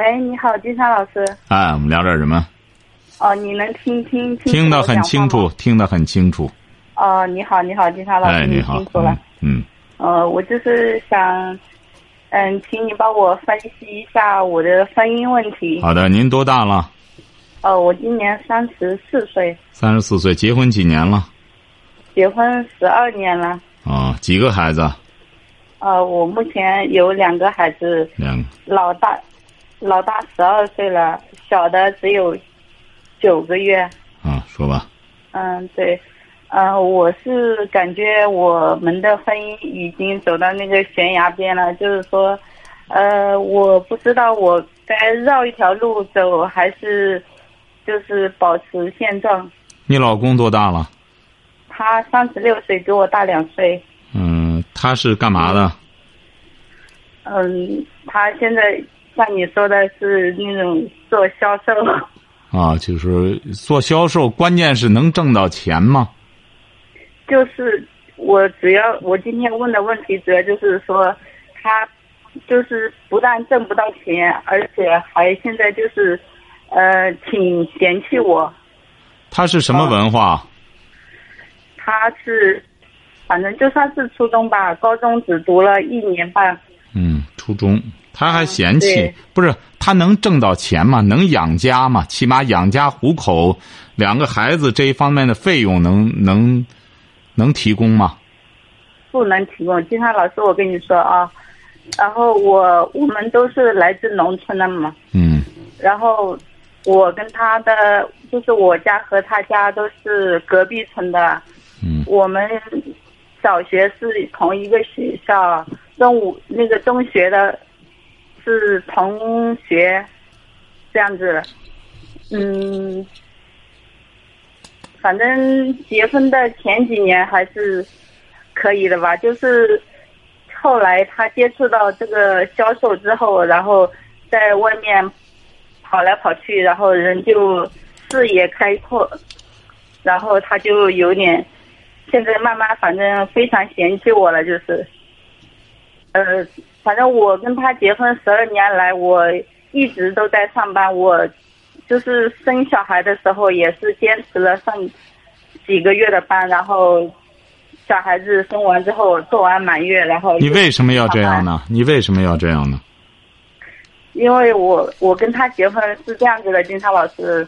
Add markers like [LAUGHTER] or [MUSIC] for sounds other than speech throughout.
喂，你好，金山老师。哎，我们聊点什么？哦，你能听听清？听得很清楚，听得很清楚。哦，你好，你好，金山老师，哎，你好，清楚了。嗯。呃，我就是想，嗯，请你帮我分析一下我的婚姻问题。好的，您多大了？哦，我今年三十四岁。三十四岁，结婚几年了？结婚十二年了。啊，几个孩子？呃，我目前有两个孩子。两个。老大。老大十二岁了，小的只有九个月。啊，说吧。嗯，对，嗯，我是感觉我们的婚姻已经走到那个悬崖边了，就是说，呃，我不知道我该绕一条路走，还是就是保持现状。你老公多大了？他三十六岁，比我大两岁。嗯，他是干嘛的？嗯，他现在。像你说的是那种做销售，[LAUGHS] 啊，就是做销售，关键是能挣到钱吗？就是我主要我今天问的问题，主要就是说，他就是不但挣不到钱，而且还现在就是呃挺嫌弃我。他是什么文化？他是，反正就算是初中吧，高中只读了一年半。嗯，初中。他还嫌弃，不是他能挣到钱吗？能养家吗？起码养家糊口，两个孩子这一方面的费用能能能提供吗？不能提供。金山老师，我跟你说啊，然后我我们都是来自农村的嘛。嗯。然后我跟他的就是我家和他家都是隔壁村的。嗯。我们小学是同一个学校，中午那个中学的。是同学，这样子，嗯，反正结婚的前几年还是可以的吧。就是后来他接触到这个销售之后，然后在外面跑来跑去，然后人就视野开阔，然后他就有点，现在慢慢反正非常嫌弃我了，就是，呃。反正我跟他结婚十二年来，我一直都在上班。我就是生小孩的时候，也是坚持了上几个月的班，然后小孩子生完之后做完满月，然后你为什么要这样呢？你为什么要这样呢？因为我我跟他结婚是这样子的，金超老师，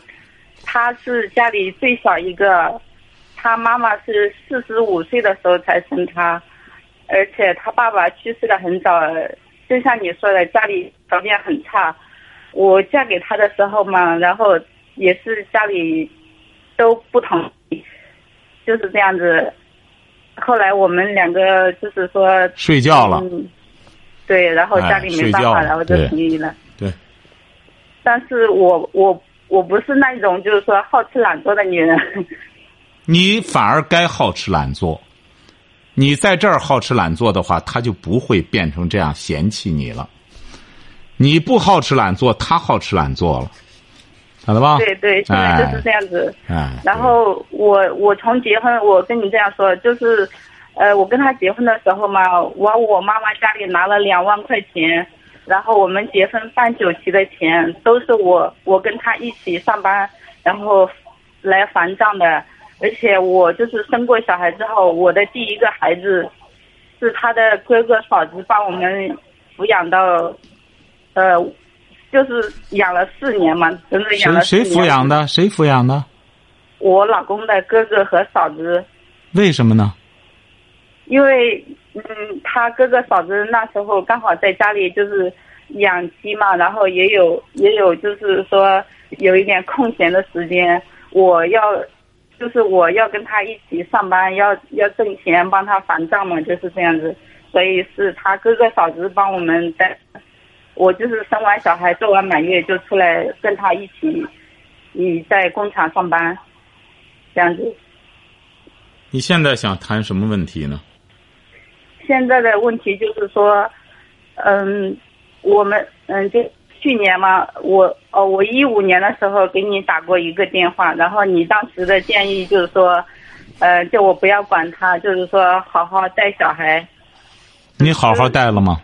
他是家里最小一个，他妈妈是四十五岁的时候才生他。而且他爸爸去世的很早，就像你说的，家里条件很差。我嫁给他的时候嘛，然后也是家里都不同意，就是这样子。后来我们两个就是说睡觉了，对，然后家里没办法，然后就同意了。对。但是我我我不是那种就是说好吃懒做的女人。你反而该好吃懒做。你在这儿好吃懒做的话，他就不会变成这样嫌弃你了。你不好吃懒做，他好吃懒做了，晓得吧？对对，现在就是这样子。哎。然后我我从结婚，我跟你这样说，就是，呃，我跟他结婚的时候嘛，我我妈妈家里拿了两万块钱，然后我们结婚办酒席的钱都是我我跟他一起上班，然后来还账的。而且我就是生过小孩之后，我的第一个孩子是他的哥哥嫂子帮我们抚养到，呃，就是养了四年嘛，整整养了谁谁抚养的？谁抚养的？我老公的哥哥和嫂子。为什么呢？因为嗯，他哥哥嫂子那时候刚好在家里就是养鸡嘛，然后也有也有就是说有一点空闲的时间，我要。就是我要跟他一起上班，要要挣钱帮他还账嘛，就是这样子。所以是他哥哥嫂子帮我们带，我就是生完小孩做完满月就出来跟他一起，你在工厂上班，这样子。你现在想谈什么问题呢？现在的问题就是说，嗯，我们嗯，就去年嘛，我哦，我一五年的时候给你打过一个电话，然后你当时的建议就是说，呃，叫我不要管他，就是说好好带小孩。你好好带了吗？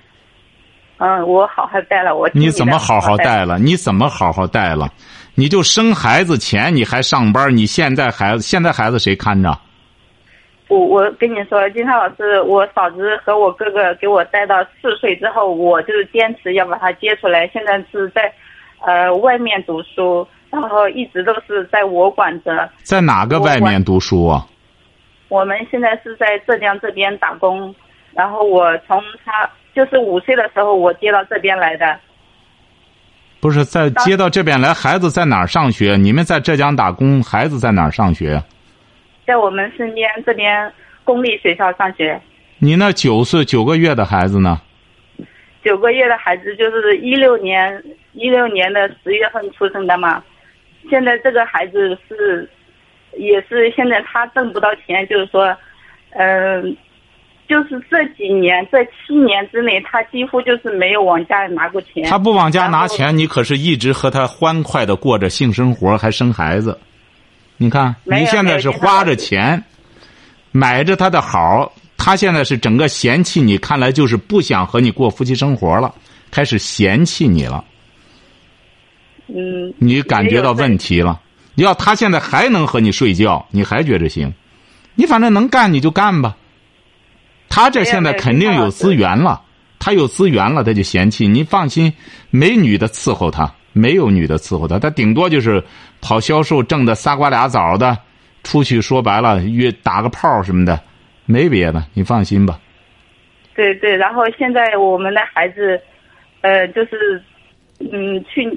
嗯，我好好带了。我你怎么好好带了？你怎么好好带了？你就生孩子前你还上班，你现在孩子现在孩子谁看着？我我跟你说，金涛老师，我嫂子和我哥哥给我带到四岁之后，我就是坚持要把他接出来。现在是在，呃，外面读书，然后一直都是在我管着。在哪个外面读书啊？我们现在是在浙江这边打工，然后我从他就是五岁的时候，我接到这边来的。不是在接到这边来，孩子在哪儿上学？你们在浙江打工，孩子在哪儿上学？在我们身边这边公立学校上学。你那九岁九个月的孩子呢？九个月的孩子就是一六年一六年的十月份出生的嘛。现在这个孩子是，也是现在他挣不到钱，就是说，嗯。就是这几年，这七年之内，他几乎就是没有往家里拿过钱。他不往家拿钱，你可是一直和他欢快的过着性生活，还生孩子。你看，你现在是花着钱，买着他的好，他现在是整个嫌弃你，看来就是不想和你过夫妻生活了，开始嫌弃你了。嗯。你感觉到问题了？要他现在还能和你睡觉，你还觉着行？你反正能干，你就干吧。他这现在肯定有资源了，他有资源了，他就嫌弃你。放心，没女的伺候他，没有女的伺候他，他顶多就是跑销售，挣的仨瓜俩枣的，出去说白了约打个炮什么的，没别的，你放心吧。对对，然后现在我们的孩子，呃，就是，嗯，去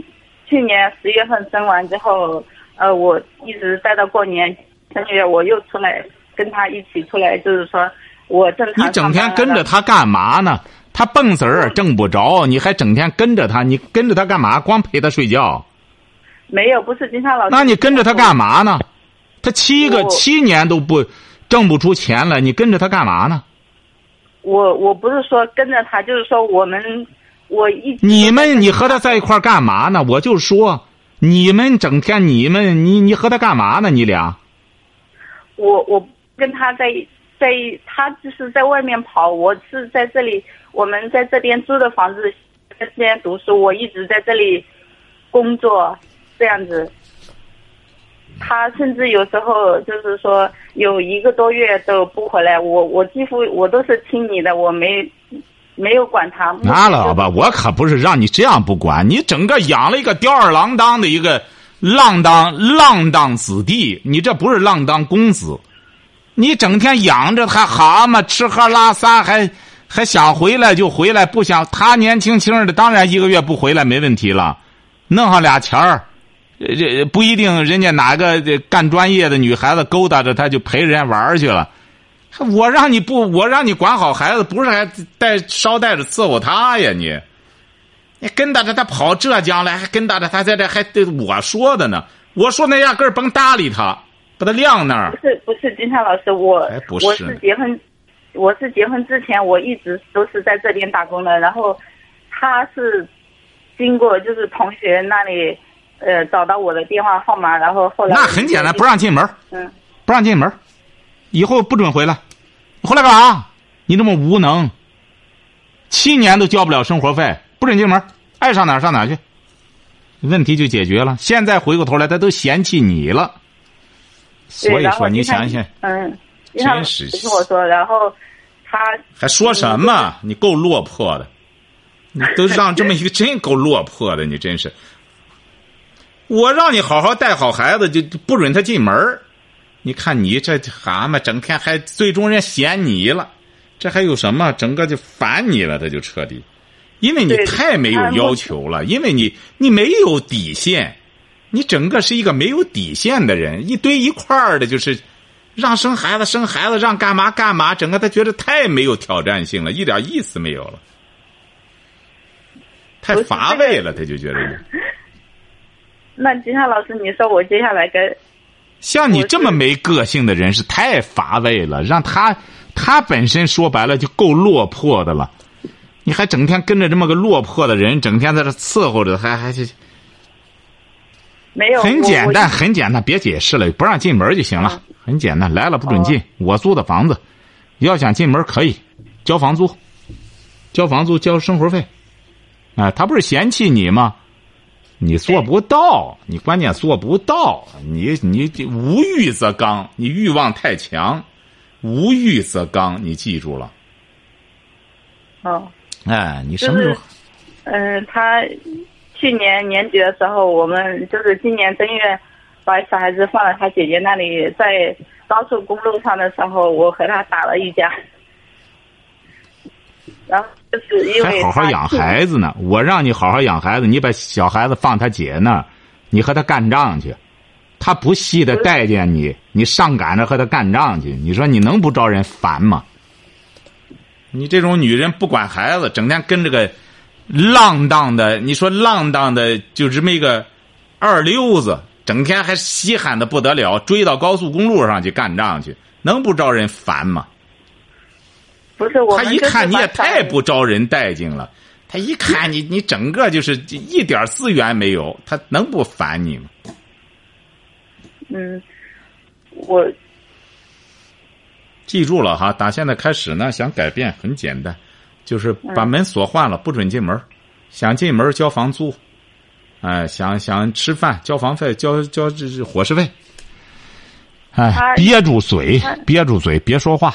去年十月份生完之后，呃，我一直待到过年三月，我又出来跟他一起出来，就是说。我正常你整天跟着他干嘛呢？他蹦子儿挣不着，你还整天跟着他？你跟着他干嘛？光陪他睡觉？没有，不是金山老师。那你跟着他干嘛呢？他七个七年都不挣不出钱来，你跟着他干嘛呢？我我不是说跟着他，就是说我们我一你们你和他在一块干嘛呢？我就说你们整天你们你你和他干嘛呢？你俩？我我跟他在。在他就是在外面跑，我是在这里，我们在这边租的房子，在这边读书，我一直在这里工作，这样子。他甚至有时候就是说有一个多月都不回来，我我几乎我都是听你的，我没没有管他。那了吧，我可不是让你这样不管，你整个养了一个吊儿郎当的一个浪荡浪荡子弟，你这不是浪荡公子。你整天养着他，蛤蟆，吃喝拉撒，还还想回来就回来，不想他年轻轻的，当然一个月不回来没问题了，弄上俩钱儿，这不一定人家哪个干专业的女孩子勾搭着他就陪人家玩去了。我让你不，我让你管好孩子，不是还带捎带着伺候他呀？你，你跟搭着他跑浙江来，还跟搭着他在这还对我说的呢。我说那压根儿甭搭理他。把他晾那儿。不是不是，金灿老师，我我是结婚，我是结婚之前我一直都是在这边打工的。然后他是经过就是同学那里呃找到我的电话号码，然后后来那很简单，不让进门。嗯，不让进门，以后不准回来。回来干啥？你这么无能，七年都交不了生活费，不准进门，爱上哪上哪去。问题就解决了。现在回过头来，他都嫌弃你了。所以说，你想想，嗯，真是听我说，然后他还说什么？你够落魄的，你都让这么一个真够落魄的，你真是。我让你好好带好孩子，就不准他进门你看你这蛤蟆，整天还最终人嫌你了，这还有什么？整个就烦你了，他就彻底，因为你太没有要求了，因为你你没有底线。你整个是一个没有底线的人，一堆一块儿的，就是让生孩子生孩子，让干嘛干嘛，整个他觉得太没有挑战性了，一点意思没有了，太乏味了，他就觉得。[LAUGHS] 那金山老师，你说我接下来该像你这么没个性的人是太乏味了，让他他本身说白了就够落魄的了，你还整天跟着这么个落魄的人，整天在这伺候着，还还是没有？很简单，很简单，别解释了，不让进门就行了，嗯很简单，来了不准进。哦我租的房子，要想进门可以交房租，交房租交生活费，哎，他不是嫌弃你吗？你做不到，你关键做不到，你你无欲则刚，你欲望太强，无欲则刚，你记住了，哦，哎，你什么时候？嗯，他去年年底的时候，我们就是今年正月把小孩子放到他姐姐那里，在高速公路上的时候，我和他打了一架，然后就是因为还好好养孩子呢，我让你好好养孩子，你把小孩子放他姐那儿，你和他干仗去，他不惜的待见你，你上赶着和他干仗去，你说你能不招人烦吗？你这种女人不管孩子，整天跟这个浪荡的，你说浪荡的就这么一个二流子，整天还稀罕的不得了，追到高速公路上去干仗去，能不招人烦吗？不是我他一看你也太不招人待见了，他一看你，你整个就是一点资源没有，他能不烦你吗？嗯，我记住了哈，打现在开始呢，想改变很简单，就是嗯把门锁换了，不准进门。想进门交房租，哎，想想吃饭交房费，交交这这伙食费。哎，憋住嘴，憋住嘴，别说话。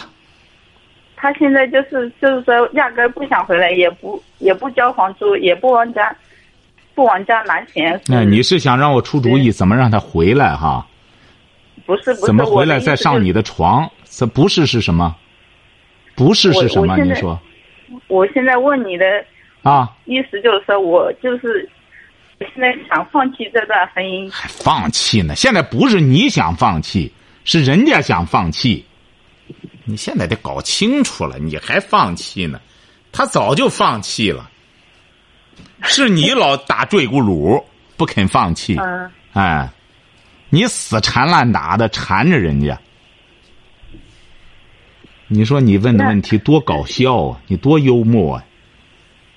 他现在就是就是说，压根儿不想回来，也不也不交房租，也不往家不往家拿钱。那、你是想让我出主意，怎么让他回来哈？不是不是怎么回来再上你的床？这不是是什么？不是是什么？我我现在你说我现在问你的啊？意思就是说我就是我现在想放弃这段婚姻。还放弃呢？现在不是你想放弃，是人家想放弃。你现在得搞清楚了，你还放弃呢？他早就放弃了，是你老打坠骨噜不肯放弃。嗯，哎，你死缠烂打的缠着人家。你说你问的问题多搞笑啊！你多幽默啊！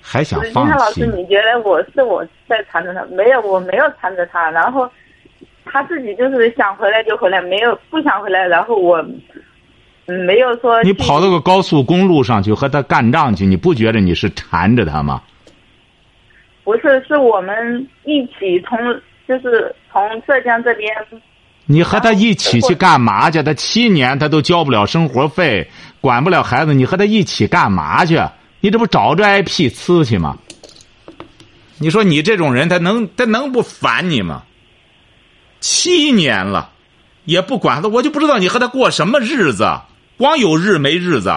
还想放山老师，你觉得我是我在缠着他？没有，我没有缠着他，然后他自己就是想回来就回来，没有不想回来，然后我嗯没有说你跑到个高速公路上去和他干仗去，你不觉得你是缠着他吗？不是，是我们一起从就是从浙江这边，你和他一起去干嘛去？他七年他都交不了生活费，管不了孩子，你和他一起干嘛去？你这不找着挨屁呲去吗？你说你这种人，他能他能不烦你吗？七年了，也不管他，我就不知道你和他过什么日子，光有日没日子。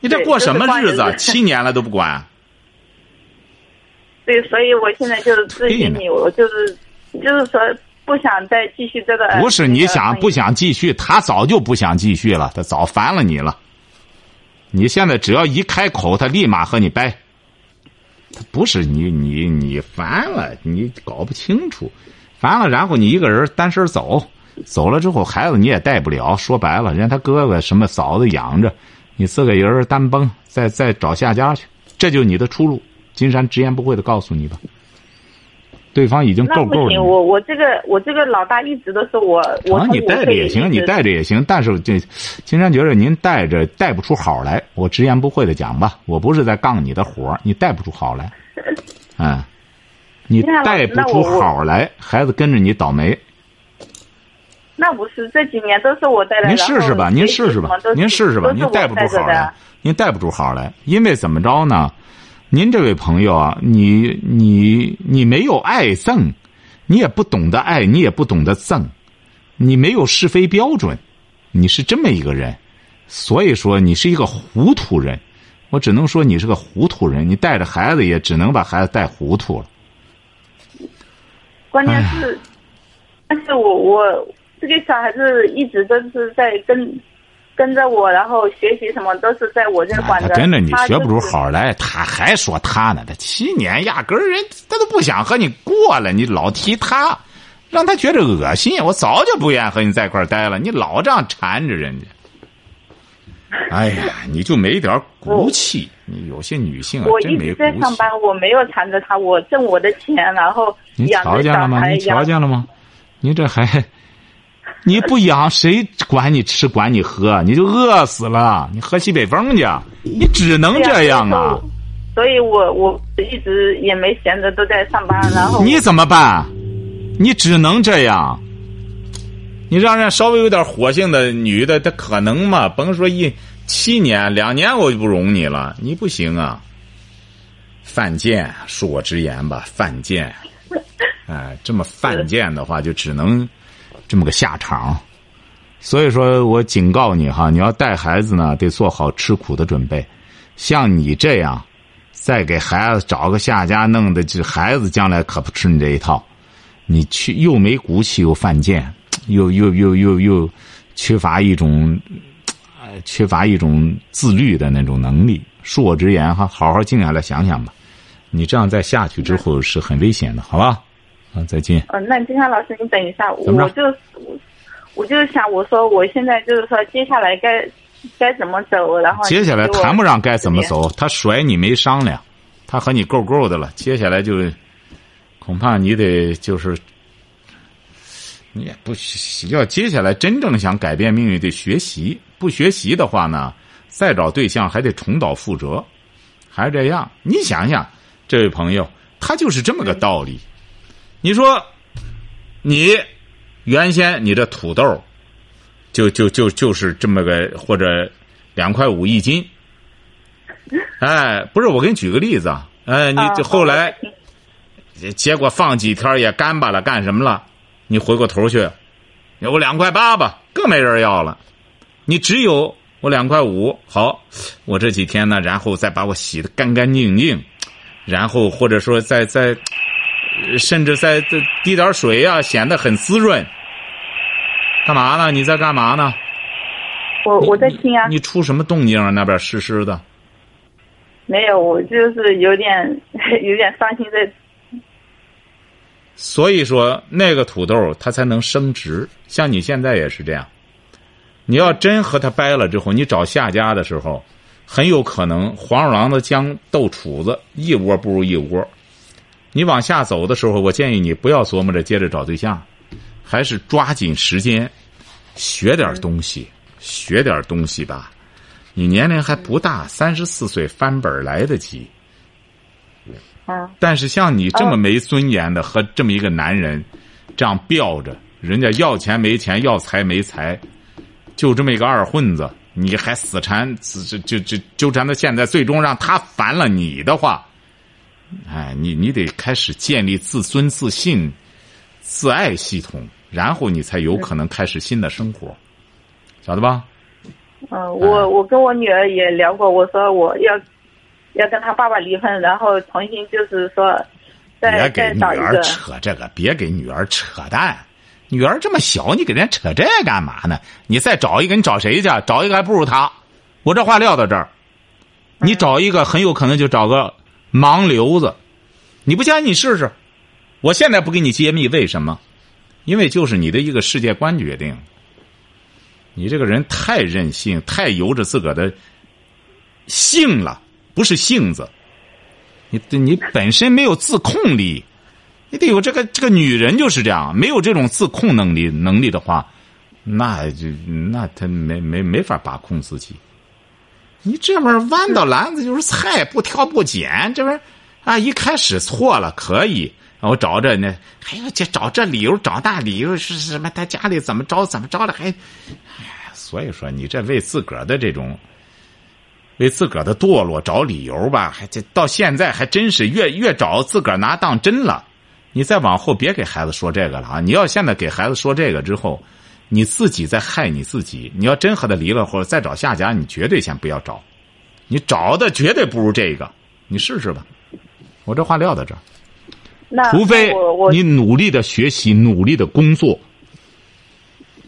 你这过什么日子？七年了都不管。对，所以我现在就是咨询你，我就是就是说不想再继续这个。不是你想不想？继续，他早就不想继续了，他早烦了你了。你现在只要一开口，他立马和你掰。他不是你你你烦了，你搞不清楚，烦了，然后你一个人单身走，走了之后孩子你也带不了，说白了，人家他哥哥什么嫂子养着，你自个人单崩，再再找下家去，这就是你的出路。金山直言不讳的告诉你吧，对方已经够够了。我我这个我这个老大一直都是我，我啊，你带着也行，你带着也行，但是这金山觉得您带着带不出好来，我直言不讳的讲吧，我不是在杠你的活你带不出好来，[LAUGHS] 嗯，你带不出好来，孩子跟着你倒霉。那不是这几年都是我带的。您试试吧，您试试吧您试试吧，您带不出好来，您带不出好来，因为怎么着呢？您这位朋友啊，你你你没有爱憎，你也不懂得爱，你也不懂得憎，你没有是非标准，你是这么一个人，所以说你是一个糊涂人，我只能说你是个糊涂人，你带着孩子也只能把孩子带糊涂了。关键哎是，但是我我这个小孩子一直都是在跟跟着我，然后学习什么都是在我这管着。他跟着你学不出好来，他还说他呢。他七年压根儿人他都不想和你过了，你老提他，让他觉得恶心。我早就不愿和你在一块儿待了，你老这样缠着人家。哎呀，你就没点骨气。你有些女性啊我，真没骨气。在上班，我没有缠着他，我挣我的钱，然后你瞧见了吗？你瞧见了吗？你这还，你不养谁管你吃管你喝？你就饿死了。你喝西北风去，你只能这样啊！所以我我一直也没闲着，都在上班。然后你怎么办？你只能这样。你让人稍微有点火性的女的，她可能吗？甭说一七年、两年，我就不容你了。你不行啊！犯贱，恕我直言吧，犯贱。[LAUGHS] 哎，这么犯贱的话，就只能这么个下场。所以说我警告你哈，你要带孩子呢，得做好吃苦的准备。像你这样，再给孩子找个下家，弄的这孩子将来可不吃你这一套。你去又没骨气，又犯贱，又又又又又缺乏一种，呃，缺乏一种自律的那种能力。恕我直言哈，好好静下来想想吧。你这样再下去之后是很危险的，好吧？啊，再见。嗯、那金山老师，你等一下，我就我我就想，我说我现在就是说，接下来该该怎么走，然后接下来谈不上该怎么走，他甩你没商量，他和你够够的了。接下来就恐怕你得就是，你也不要接下来真正想改变命运得学习，不学习的话呢，再找对象还得重蹈覆辙，还是这样。你想想，这位朋友，他就是这么个道理。你说，你原先你这土豆，就就就就是这么个或者两块五一斤，[LAUGHS] 哎，不是我给你举个例子啊，哎，你啊这后来结果放几天也干巴了，干什么了？你回过头去，有个两块八吧，更没人要了。你只有我两块五，好，我这几天呢，然后再把我洗的干干净净，然后或者说再再，呃甚至再再滴点水呀、显得很滋润。干嘛呢？你在干嘛呢？我我在听啊，你出什么动静啊？那边湿湿的。没有，我就是有点 [LAUGHS] 有点伤心在。所以说，那个土豆它才能升值。像你现在也是这样，你要真和它掰了之后，你找下家的时候，很有可能黄鼠狼的将斗杵子一窝不如一窝。你往下走的时候，我建议你不要琢磨着接着找对象，还是抓紧时间学点东西，学点东西吧。你年龄还不大，三十四岁翻本儿来得及。嗯，但是像你这么没尊严的和这么一个男人，这样吊着，人家要钱没钱，要财没财，就这么一个二混子，你还死缠，死就就就纠缠到现在，最终让他烦了你的话，哎，你你得开始建立自尊、自信、自爱系统，然后你才有可能开始新的生活，晓得吧？嗯，我我跟我女儿也聊过，我说我要要跟她爸爸离婚，然后重新就是说再别给女儿。扯这个，别给女儿扯淡。女儿这么小，你给人家扯这干嘛呢？你再找一个，你找谁去？找一个还不如他。我这话撂到这儿，你找一个很有可能就找个盲流子。你不相信你试试。我现在不给你揭秘为什么，因为就是你的一个世界观决定。你这个人太任性，太由着自个儿的性了，不是性子。你你本身没有自控力，你得有这个这个女人就是这样，没有这种自控能力能力的话，那就那她没没没法把控自己。你这玩意儿弯到篮子就是菜，不挑不捡，这玩意儿啊一开始错了可以，我找这呢，还要这找这理由找那理由是什么？他家里怎么着怎么着了还，哎，所以说你这为自个儿的这种。为自个儿的堕落找理由吧，还这到现在还真是越越找自个儿拿当真了。你再往后别给孩子说这个了啊！你要现在给孩子说这个之后，你自己在害你自己。你要真和他离了或者再找下家，你绝对先不要找，你找的绝对不如这个，你试试吧。我这话撂到这儿，那除非你努力的学习，努力的工作。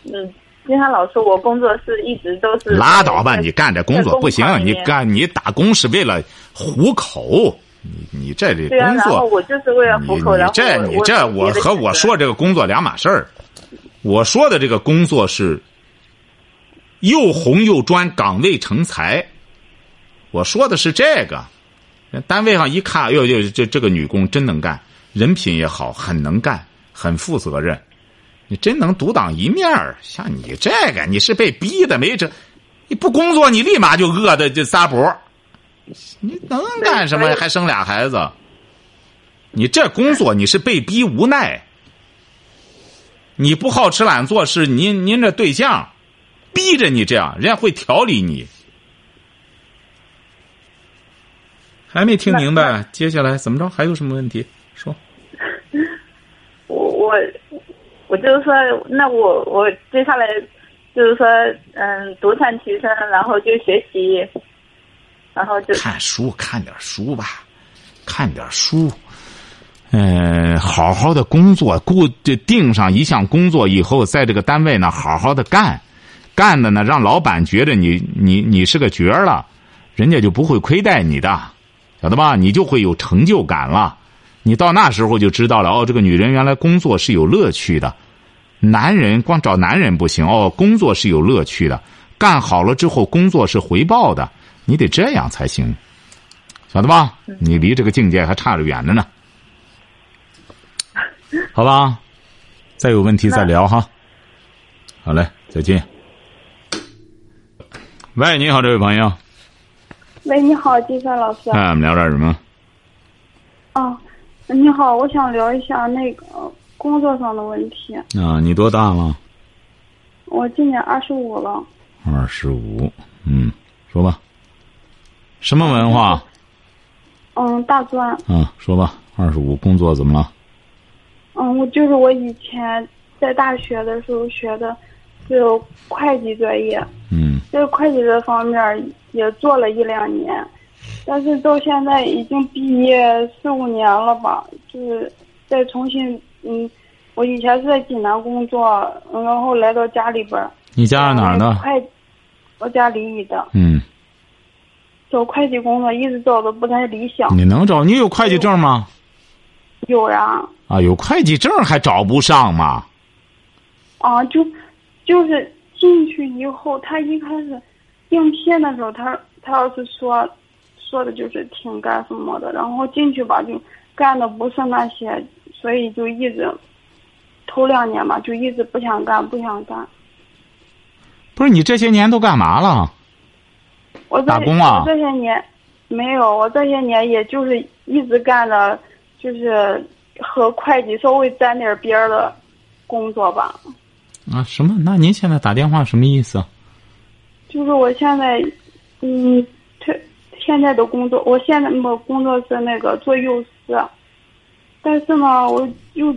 嗯，金山老师，我工作是一直都是拉倒吧！你干这工作不行你干你打工是为了糊口，你你这里对啊，工然后作，我就是为了糊口，然后你这你这我和我说这个工作两码事儿。我说的这个工作是又红又专，岗位成才。我说的是这个，人单位上一看，哎呦，呦，这这个女工真能干，人品也好，很能干，很负责任。你真能独当一面儿像你这个，你是被逼的，没这，你不工作，你立马就饿的就撒脖。你能干什么？还生俩孩子？你这工作你是被逼无奈。你不好吃懒做是您您这对象逼着你这样，人家会调理你。还没听明白，接下来怎么着？还有什么问题？说。我我我就是说，那我我接下来就是说，嗯，独善其身，然后就学习，然后就看书，看点书吧，看点书。嗯、好好的工作，固这定上一项工作以后，在这个单位呢，好好的干，干的呢，让老板觉得你你你是个角儿了，人家就不会亏待你的，晓得吧？你就会有成就感了。你到那时候就知道了，哦，这个女人原来工作是有乐趣的。男人光找男人不行，哦，工作是有乐趣的，干好了之后工作是回报的，你得这样才行，晓得吧？你离这个境界还差着远着呢。[LAUGHS] 好吧，再有问题再聊哈。好嘞，再见。喂，你好，这位朋友，喂，你好，金山老师。哎，我们聊点什么？啊，你好，我想聊一下那个工作上的问题。啊，你多大了？我今年二十五了，二十五。嗯，说吧。什么文化？嗯，大专。啊，说吧。二十五，工作怎么了？嗯，我就是我以前在大学的时候学的是会计专业，嗯在会计这方面也做了一两年，但是到现在已经毕业四五年了吧，就是再重新嗯，我以前是在济南工作，嗯然后来到家里边儿。你家是哪儿的？会，我家临沂的，嗯，找会计工作一直找的不太理想。你能找？你有会计证吗？有呀，啊，有会计证还找不上吗？啊，就就是进去以后，他一开始应聘的时候，他他要是说说的就是挺干什么的，然后进去吧就干的不是那些，所以就一直头两年嘛就一直不想干，不想干。不是你这些年都干嘛了？我这打工啊我这些年没有，我这些年也就是一直干的，就是和会计稍微沾点边儿的工作吧。啊，什么？那您现在打电话什么意思？就是我现在，嗯，他现在的工作，我现在我工作是那个做幼师，但是呢，我又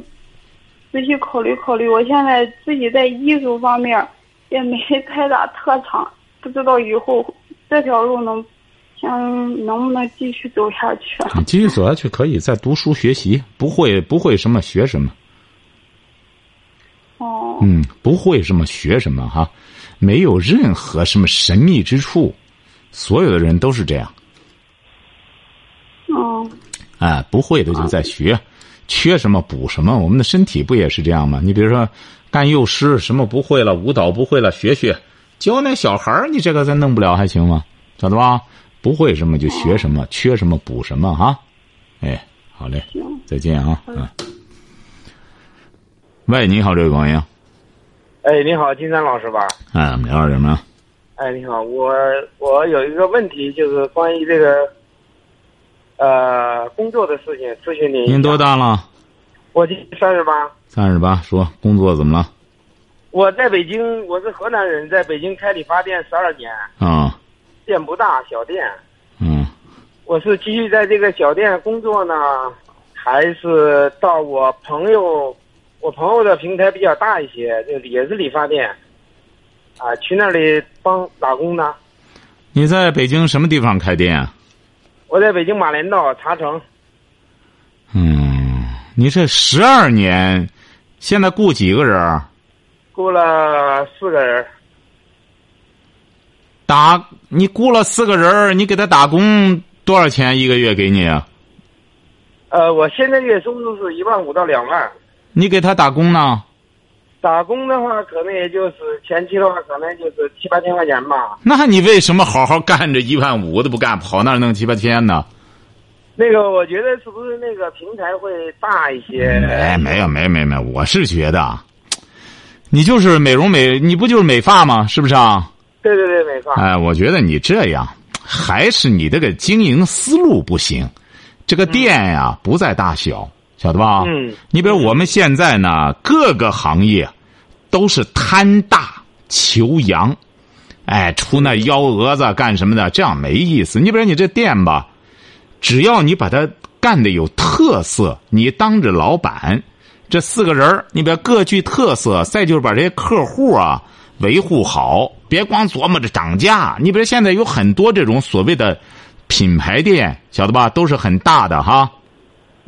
仔细考虑考虑，我现在自己在艺术方面也没太大特长，不知道以后这条路能，想能不能继续走下去。你继续走下去可以，再读书学习，不会不会什么学什么，哦，嗯，不会什么学什么哈，没有任何什么神秘之处，所有的人都是这样，哦，哎，不会的就在学，缺什么补什么，我们的身体不也是这样吗？你比如说干幼师，什么不会了，舞蹈不会了，学学，教那小孩儿，你这个咱弄不了还行吗？晓得吧？不会什么就学什么，缺什么补什么哈，哎，好嘞，再见啊，嗯。喂，你好，这位朋友，哎，你好，金山老师吧？哎，我们聊点什么？哎，你好，我我有一个问题，就是关于这个呃工作的事情，咨询您。您多？大了？我今年三十八。三十八。说工作怎么了？我在北京，我是河南人，在北京开理发店十二年，啊，店不大，小店。嗯，我是继续在这个小店工作呢，还是到我朋友，我朋友的平台比较大一些，就也是理发店，啊，去那里帮打工呢。你在北京什么地方开店啊？我在北京马连道茶城。嗯，你这十二年，现在雇几个人儿？雇了四个人。打你雇了四个人，你给他打工多少钱一个月给你啊？呃，我现在月收入是一万五到两万。你给他打工呢？打工的话，可能也就是前期的话，可能就是七八千块钱吧。那你为什么好好干着一万五都不干，跑那儿弄七八千呢？那个，我觉得是不是那个平台会大一些？哎，没有，没没没，我是觉得啊，你就是美容美，你不就是美发吗？是不是啊？对对对，没错。哎，我觉得你这样还是你这个经营思路不行。这个店呀，不在大小，晓得吧？嗯。你比如我们现在呢，各个行业都是贪大求洋，哎，出那幺蛾子干什么的？这样没意思。你比如你这店吧，只要你把它干的有特色，你当着老板，这四个人儿你比如各具特色，再就是把这些客户啊维护好，别光琢磨着涨价。你比如现在有很多这种所谓的品牌店，晓得吧？都是很大的哈。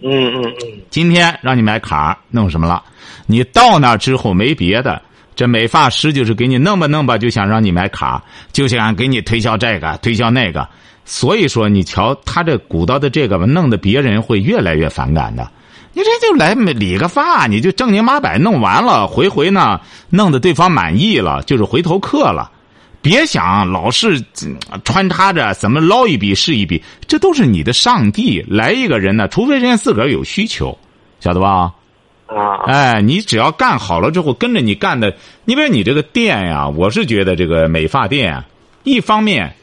嗯嗯嗯。今天让你买卡，弄什么了？你到那之后没别的，这美发师就是给你弄吧弄吧，就想让你买卡，就想给你推销这个推销那个。所以说，你瞧他这鼓捣的这个吧，弄得别人会越来越反感的。你这就来理个发，你就正经八百弄完了，回回呢弄得对方满意了，就是回头客了。别想老是穿插着怎么捞一笔是一笔，这都是你的上帝来一个人呢，除非人家自个儿有需求，晓得吧？啊。哎，你只要干好了之后，跟着你干的，你比如你这个店呀，我是觉得这个美发店，一方面，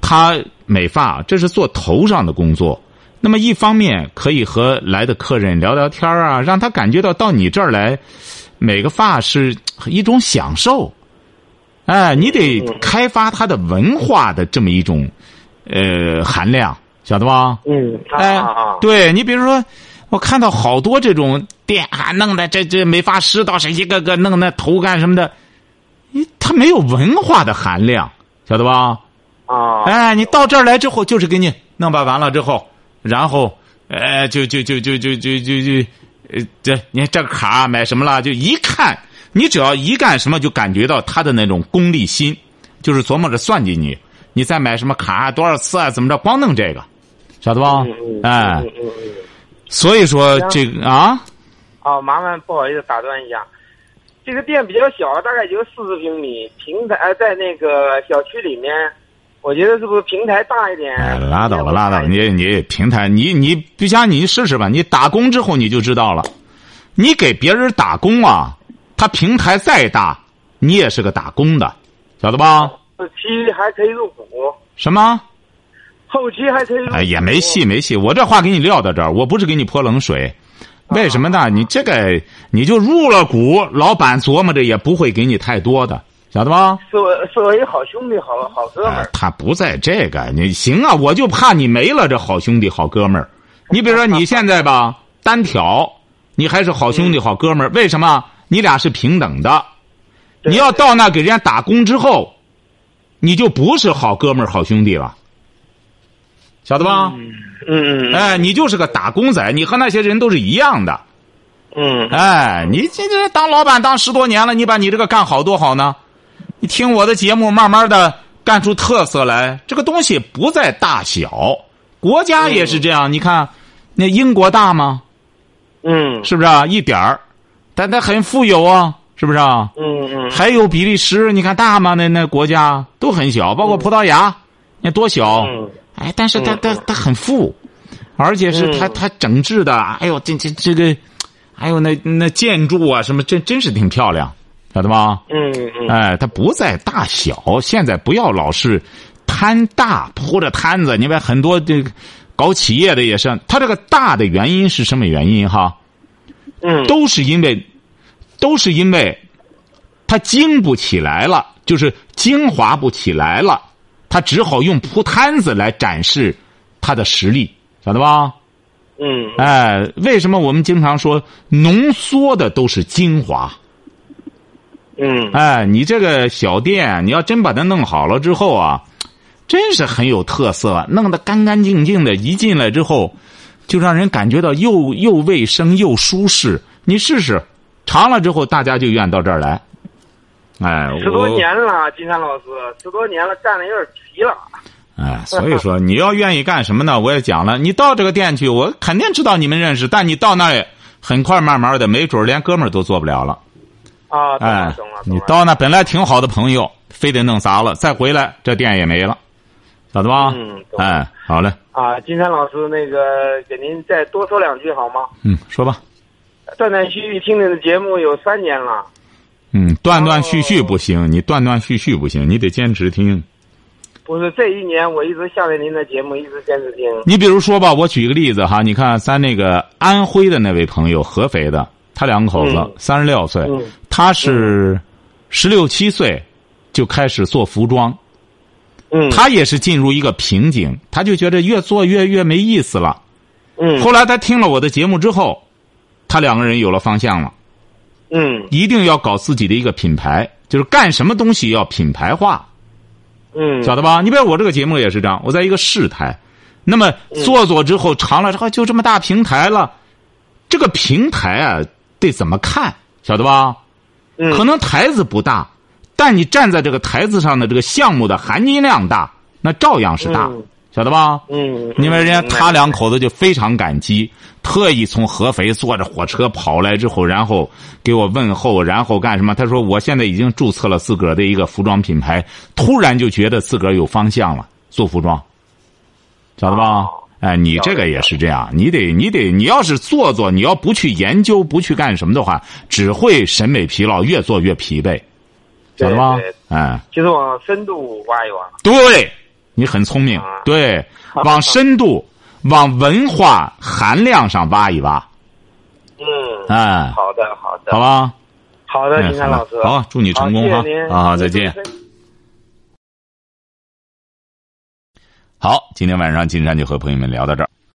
他美发这是做头上的工作，那么一方面可以和来的客人聊聊天啊，让他感觉到到你这儿来，每个发是一种享受。哎，你得开发它的文化的这么一种呃含量，晓得吧？嗯。哎，对你比如说，我看到好多这种店啊，弄的这这美发师倒是一个个弄那头干什么的，他没有文化的含量，晓得吧？啊。哎，你到这儿来之后，就是给你弄吧，完了之后，然后，哎，就就就就就就就就，呃，这你看这个卡买什么了？就一看。你只要一干什么，就感觉到他的那种功利心，就是琢磨着算计你。你再买什么卡多少次啊？怎么着？光弄这个，晓得吧？哎，所以说这个啊。哦，麻烦不好意思打断一下，这个店比较小，大概就四十平米，平台在那个小区里面，我觉得是不是平台大一点？哎，拉倒吧，拉倒！你你平台，你你不像你试试吧？你打工之后你就知道了，你给别人打工啊。他平台再大，你也是个打工的，晓得吧？后期还可以入股。什么？后期还可以？哎，也没戏，没戏。我这话给你撂到这儿，我不是给你泼冷水。为什么呢？你这个你就入了股，老板琢磨着也不会给你太多的，晓得吧？是我是我一好兄弟，好好哥们儿。他不在这个，你行啊？我就怕你没了这好兄弟、好哥们儿。你比如说你现在吧，单挑，你还是好兄弟、好哥们儿，为什么？你俩是平等的，你要到那给人家打工之后，你就不是好哥们儿、好兄弟了，晓得吧？嗯嗯。哎，你就是个打工仔，你和那些人都是一样的。嗯。哎，你这这当老板当十多年了，你把你这个干好多好呢？你听我的节目，慢慢的干出特色来。这个东西不在大小，国家也是这样。你看，那英国大吗？嗯。是不是啊？一点儿。但它很富有啊，是不是啊？嗯嗯。还有比利时，你看大吗？那那国家都很小，包括葡萄牙，你看多小。嗯。哎，但是它它它很富，而且是它它整治的，哎呦，这这这个，还有那那建筑啊，什么真真是挺漂亮，晓得吗？嗯嗯。哎，它不在大小，现在不要老是摊大铺着摊子。你看很多这个搞企业的也是，它这个大的原因是什么原因哈？嗯，都是因为，都是因为，他精不起来了，就是精华不起来了，他只好用铺摊子来展示他的实力，晓得吧？嗯。哎，为什么我们经常说浓缩的都是精华？嗯。哎，你这个小店，你要真把它弄好了之后啊，真是很有特色，弄得干干净净的，一进来之后。就让人感觉到又又卫生又舒适，你试试，尝了之后大家就愿到这儿来，哎，十多年了，金山老师，十多年了，干的有点急了。哎，所以说 [LAUGHS] 你要愿意干什么呢？我也讲了，你到这个店去，我肯定知道你们认识，但你到那里很快慢慢的，没准连哥们儿都做不了了。啊，哎。你到那本来挺好的朋友，非得弄砸了，再回来这店也没了，晓得吧？嗯哎，好嘞，啊，金山老师，那个给您再多说两句好吗？嗯，说吧。断断续续听您的节目有三年了。嗯，断断续续不行，你断断续续不行，你得坚持听。不是这一年，我一直下载您的节目，一直坚持听。你比如说吧，我举一个例子哈，你看咱那个安徽的那位朋友，合肥的，他两口子嗯三十六岁，嗯他是十六七岁就开始做服装，嗯，他也是进入一个瓶颈，他就觉得越做越越没意思了。嗯后来他听了我的节目之后，他两个人有了方向了，嗯一定要搞自己的一个品牌，就是干什么东西要品牌化。嗯，晓得吧？你比如我这个节目也是这样，我在一个市台，那么做做之后长了之后就这么大平台了，这个平台啊得怎么看？晓得吧？嗯可能台子不大，但你站在这个台子上的这个项目的含金量大，那照样是大，嗯晓得吧？嗯，因为人家他两口子就非常感激，特意从合肥坐着火车跑来之后，然后给我问候，然后干什么？他说我现在已经注册了自个儿的一个服装品牌，突然就觉得自个儿有方向了，做服装，晓得吧？哦哎，你这个也是这样，你得你得你要是做做，你要不去研究，不去干什么的话，只会审美疲劳，越做越疲惫，晓得吧？哎。就是往深度挖一挖。对，你很聪明啊。对，[LAUGHS] 往深度、往文化含量上挖一挖，嗯，哎，好的，好的，好，吧？好的，哎金山老师，好，祝你成功哈好谢谢！您好好，再见。。好，今天晚上金山就和朋友们聊到这儿。